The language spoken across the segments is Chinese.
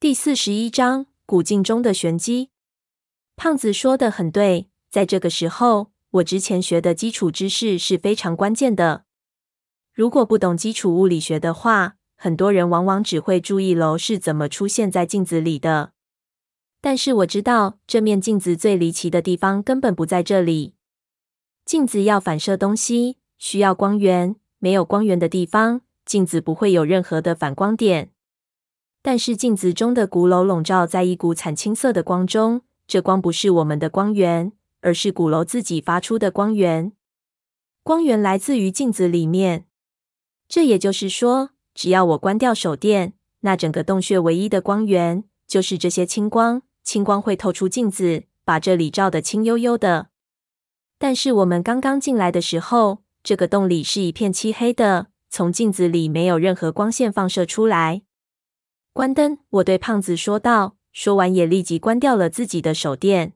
第四十一章古镜中的玄机。胖子说的很对，在这个时候，我之前学的基础知识是非常关键的。如果不懂基础物理学的话，很多人往往只会注意楼是怎么出现在镜子里的。但是我知道，这面镜子最离奇的地方根本不在这里。镜子要反射东西，需要光源，没有光源的地方，镜子不会有任何的反光点。但是镜子中的鼓楼笼罩在一股惨青色的光中，这光不是我们的光源，而是鼓楼自己发出的光源。光源来自于镜子里面。这也就是说，只要我关掉手电，那整个洞穴唯一的光源就是这些青光。青光会透出镜子，把这里照得青幽幽的。但是我们刚刚进来的时候，这个洞里是一片漆黑的，从镜子里没有任何光线放射出来。关灯，我对胖子说道。说完，也立即关掉了自己的手电。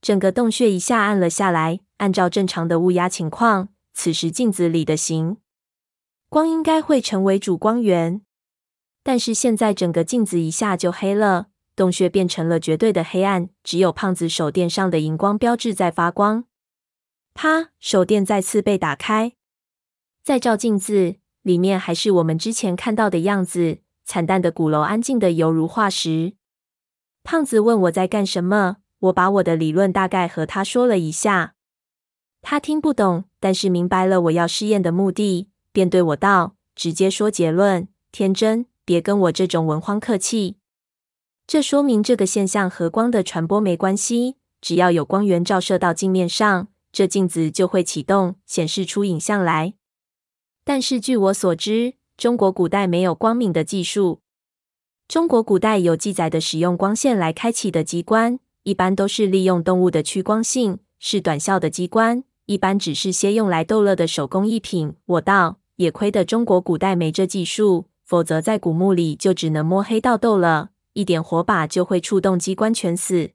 整个洞穴一下暗了下来。按照正常的雾压情况，此时镜子里的形光应该会成为主光源。但是现在整个镜子一下就黑了，洞穴变成了绝对的黑暗，只有胖子手电上的荧光标志在发光。啪！手电再次被打开，再照镜子，里面还是我们之前看到的样子。惨淡的鼓楼，安静的犹如化石。胖子问我在干什么，我把我的理论大概和他说了一下。他听不懂，但是明白了我要试验的目的，便对我道：“直接说结论，天真，别跟我这种文荒客气。这说明这个现象和光的传播没关系，只要有光源照射到镜面上，这镜子就会启动，显示出影像来。但是据我所知，中国古代没有光敏的技术。中国古代有记载的使用光线来开启的机关，一般都是利用动物的趋光性，是短效的机关，一般只是些用来逗乐的手工艺品。我道，也亏得中国古代没这技术，否则在古墓里就只能摸黑到逗了，一点火把就会触动机关全死。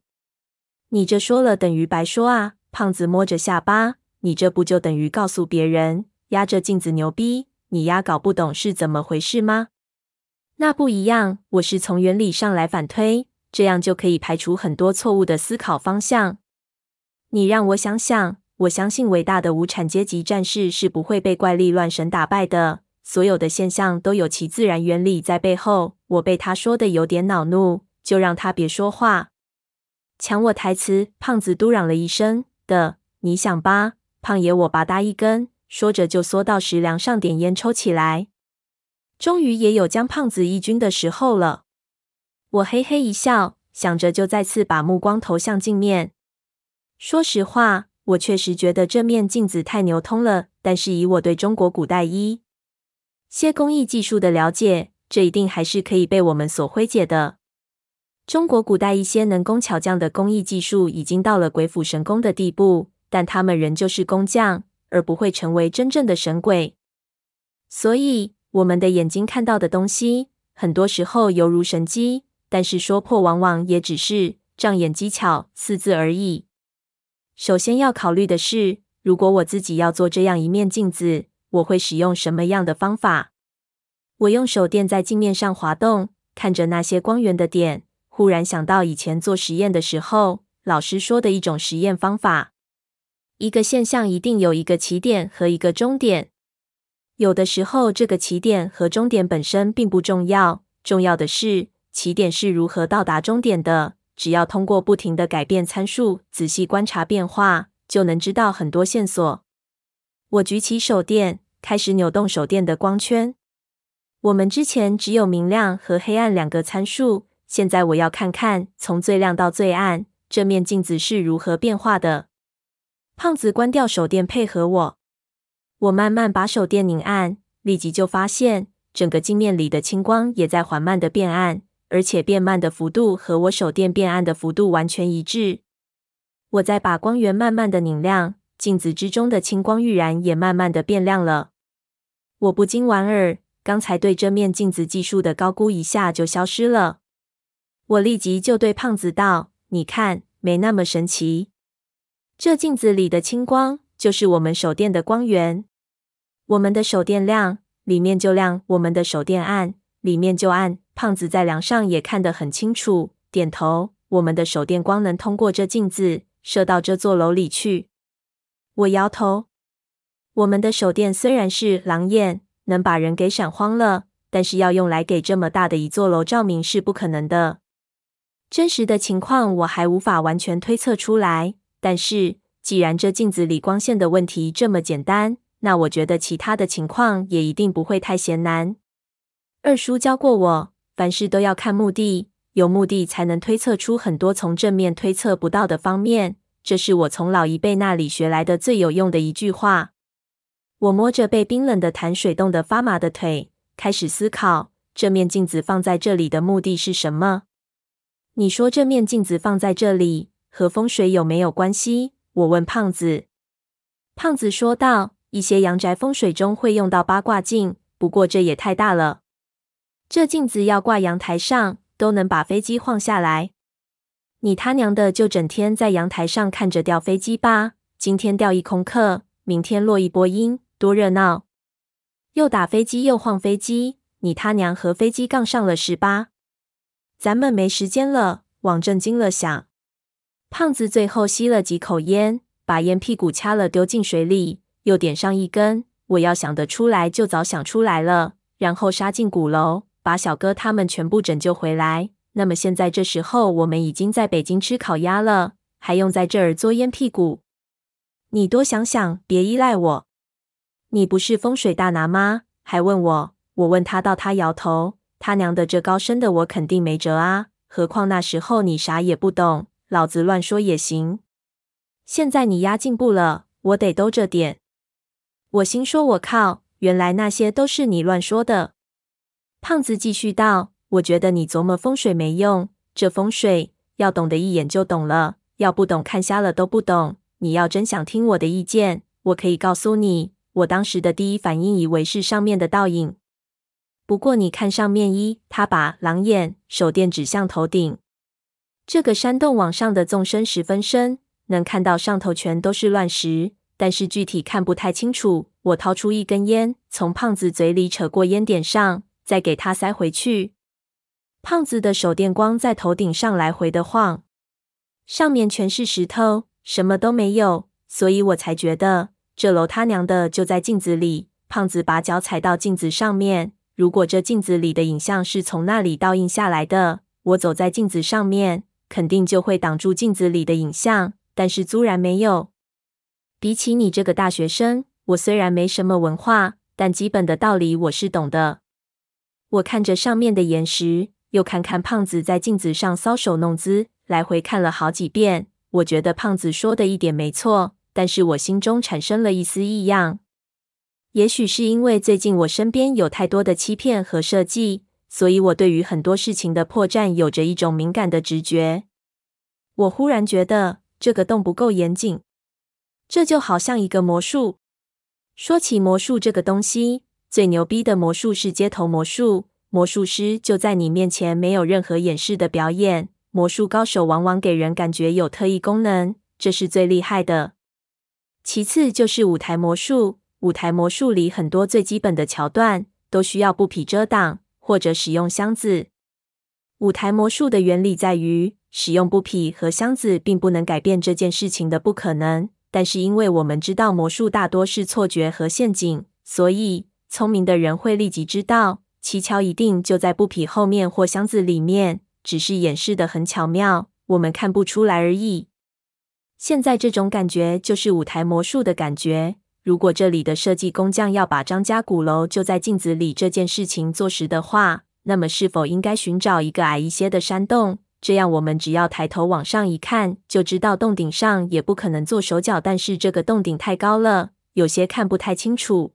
你这说了等于白说啊！胖子摸着下巴，你这不就等于告诉别人，压着镜子牛逼？你丫搞不懂是怎么回事吗？那不一样，我是从原理上来反推，这样就可以排除很多错误的思考方向。你让我想想，我相信伟大的无产阶级战士是不会被怪力乱神打败的。所有的现象都有其自然原理在背后。我被他说的有点恼怒，就让他别说话。抢我台词！胖子嘟嚷了一声：“的，你想吧，胖爷！”我吧嗒一根。说着，就缩到石梁上点烟抽起来。终于也有将胖子翊均的时候了。我嘿嘿一笑，想着就再次把目光投向镜面。说实话，我确实觉得这面镜子太牛通了。但是以我对中国古代一些工艺技术的了解，这一定还是可以被我们所挥解的。中国古代一些能工巧匠的工艺技术已经到了鬼斧神工的地步，但他们仍旧是工匠。而不会成为真正的神鬼，所以我们的眼睛看到的东西，很多时候犹如神机，但是说破往往也只是障眼机巧四字而已。首先要考虑的是，如果我自己要做这样一面镜子，我会使用什么样的方法？我用手电在镜面上滑动，看着那些光源的点，忽然想到以前做实验的时候，老师说的一种实验方法。一个现象一定有一个起点和一个终点。有的时候，这个起点和终点本身并不重要，重要的是起点是如何到达终点的。只要通过不停的改变参数，仔细观察变化，就能知道很多线索。我举起手电，开始扭动手电的光圈。我们之前只有明亮和黑暗两个参数，现在我要看看从最亮到最暗，这面镜子是如何变化的。胖子关掉手电，配合我。我慢慢把手电拧暗，立即就发现整个镜面里的青光也在缓慢的变暗，而且变慢的幅度和我手电变暗的幅度完全一致。我再把光源慢慢的拧亮，镜子之中的青光愈然也慢慢的变亮了。我不禁莞尔，刚才对这面镜子技术的高估一下就消失了。我立即就对胖子道：“你看，没那么神奇。”这镜子里的青光就是我们手电的光源。我们的手电亮，里面就亮；我们的手电暗，里面就暗。胖子在梁上也看得很清楚，点头。我们的手电光能通过这镜子射到这座楼里去。我摇头。我们的手电虽然是狼眼，能把人给闪慌了，但是要用来给这么大的一座楼照明是不可能的。真实的情况我还无法完全推测出来，但是既然这镜子里光线的问题这么简单，那我觉得其他的情况也一定不会太嫌难。二叔教过我，凡事都要看目的。有目的才能推测出很多从正面推测不到的方面，这是我从老一辈那里学来的最有用的一句话。我摸着被冰冷的潭水冻得发麻的腿，开始思考这面镜子放在这里的目的是什么。你说这面镜子放在这里和风水有没有关系？我问胖子。胖子说道：“一些阳宅风水中会用到八卦镜，不过这也太大了。这镜子要挂阳台上。”都能把飞机晃下来，你他娘的就整天在阳台上看着掉飞机吧！今天掉一空客，明天落一波鹰，多热闹！又打飞机又晃飞机，你他娘和飞机杠上了是吧？咱们没时间了，往正经了想。胖子最后吸了几口烟，把烟屁股掐了丢进水里，又点上一根。我要想得出来就早想出来了，然后杀进鼓楼。把小哥他们全部拯救回来。那么现在这时候，我们已经在北京吃烤鸭了，还用在这儿做烟屁股？你多想想，别依赖我。你不是风水大拿吗？还问我？我问他到，他摇头。他娘的，这高深的我肯定没辙啊！何况那时候你啥也不懂，老子乱说也行。现在你丫进步了，我得兜着点。我心说，我靠，原来那些都是你乱说的。胖子继续道：“我觉得你琢磨风水没用，这风水要懂得一眼就懂了，要不懂看瞎了都不懂。你要真想听我的意见，我可以告诉你，我当时的第一反应以为是上面的倒影。不过你看上面一，他把狼眼手电指向头顶，这个山洞往上的纵深十分深，能看到上头全都是乱石，但是具体看不太清楚。我掏出一根烟，从胖子嘴里扯过烟点上。”再给他塞回去。胖子的手电光在头顶上来回的晃，上面全是石头，什么都没有，所以我才觉得这楼他娘的就在镜子里。胖子把脚踩到镜子上面，如果这镜子里的影像是从那里倒映下来的，我走在镜子上面，肯定就会挡住镜子里的影像。但是租然没有。比起你这个大学生，我虽然没什么文化，但基本的道理我是懂的。我看着上面的岩石，又看看胖子在镜子上搔首弄姿，来回看了好几遍。我觉得胖子说的一点没错，但是我心中产生了一丝异样。也许是因为最近我身边有太多的欺骗和设计，所以我对于很多事情的破绽有着一种敏感的直觉。我忽然觉得这个洞不够严谨，这就好像一个魔术。说起魔术这个东西。最牛逼的魔术是街头魔术，魔术师就在你面前没有任何掩饰的表演。魔术高手往往给人感觉有特异功能，这是最厉害的。其次就是舞台魔术，舞台魔术里很多最基本的桥段都需要布匹遮挡，或者使用箱子。舞台魔术的原理在于，使用布匹和箱子并不能改变这件事情的不可能，但是因为我们知道魔术大多是错觉和陷阱，所以。聪明的人会立即知道，蹊跷一定就在布匹后面或箱子里面，只是掩饰的很巧妙，我们看不出来而已。现在这种感觉就是舞台魔术的感觉。如果这里的设计工匠要把张家鼓楼就在镜子里这件事情做实的话，那么是否应该寻找一个矮一些的山洞？这样我们只要抬头往上一看，就知道洞顶上也不可能做手脚，但是这个洞顶太高了，有些看不太清楚。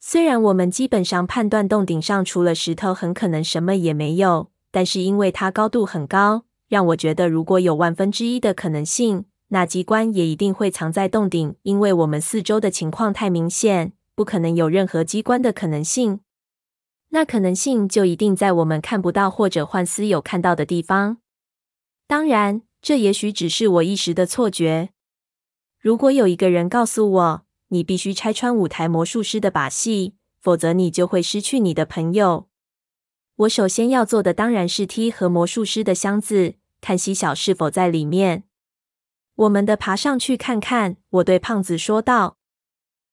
虽然我们基本上判断洞顶上除了石头，很可能什么也没有，但是因为它高度很高，让我觉得如果有万分之一的可能性，那机关也一定会藏在洞顶。因为我们四周的情况太明显，不可能有任何机关的可能性。那可能性就一定在我们看不到或者幻思有看到的地方。当然，这也许只是我一时的错觉。如果有一个人告诉我，你必须拆穿舞台魔术师的把戏，否则你就会失去你的朋友。我首先要做的当然是踢和魔术师的箱子，看西小是否在里面。我们得爬上去看看。”我对胖子说道。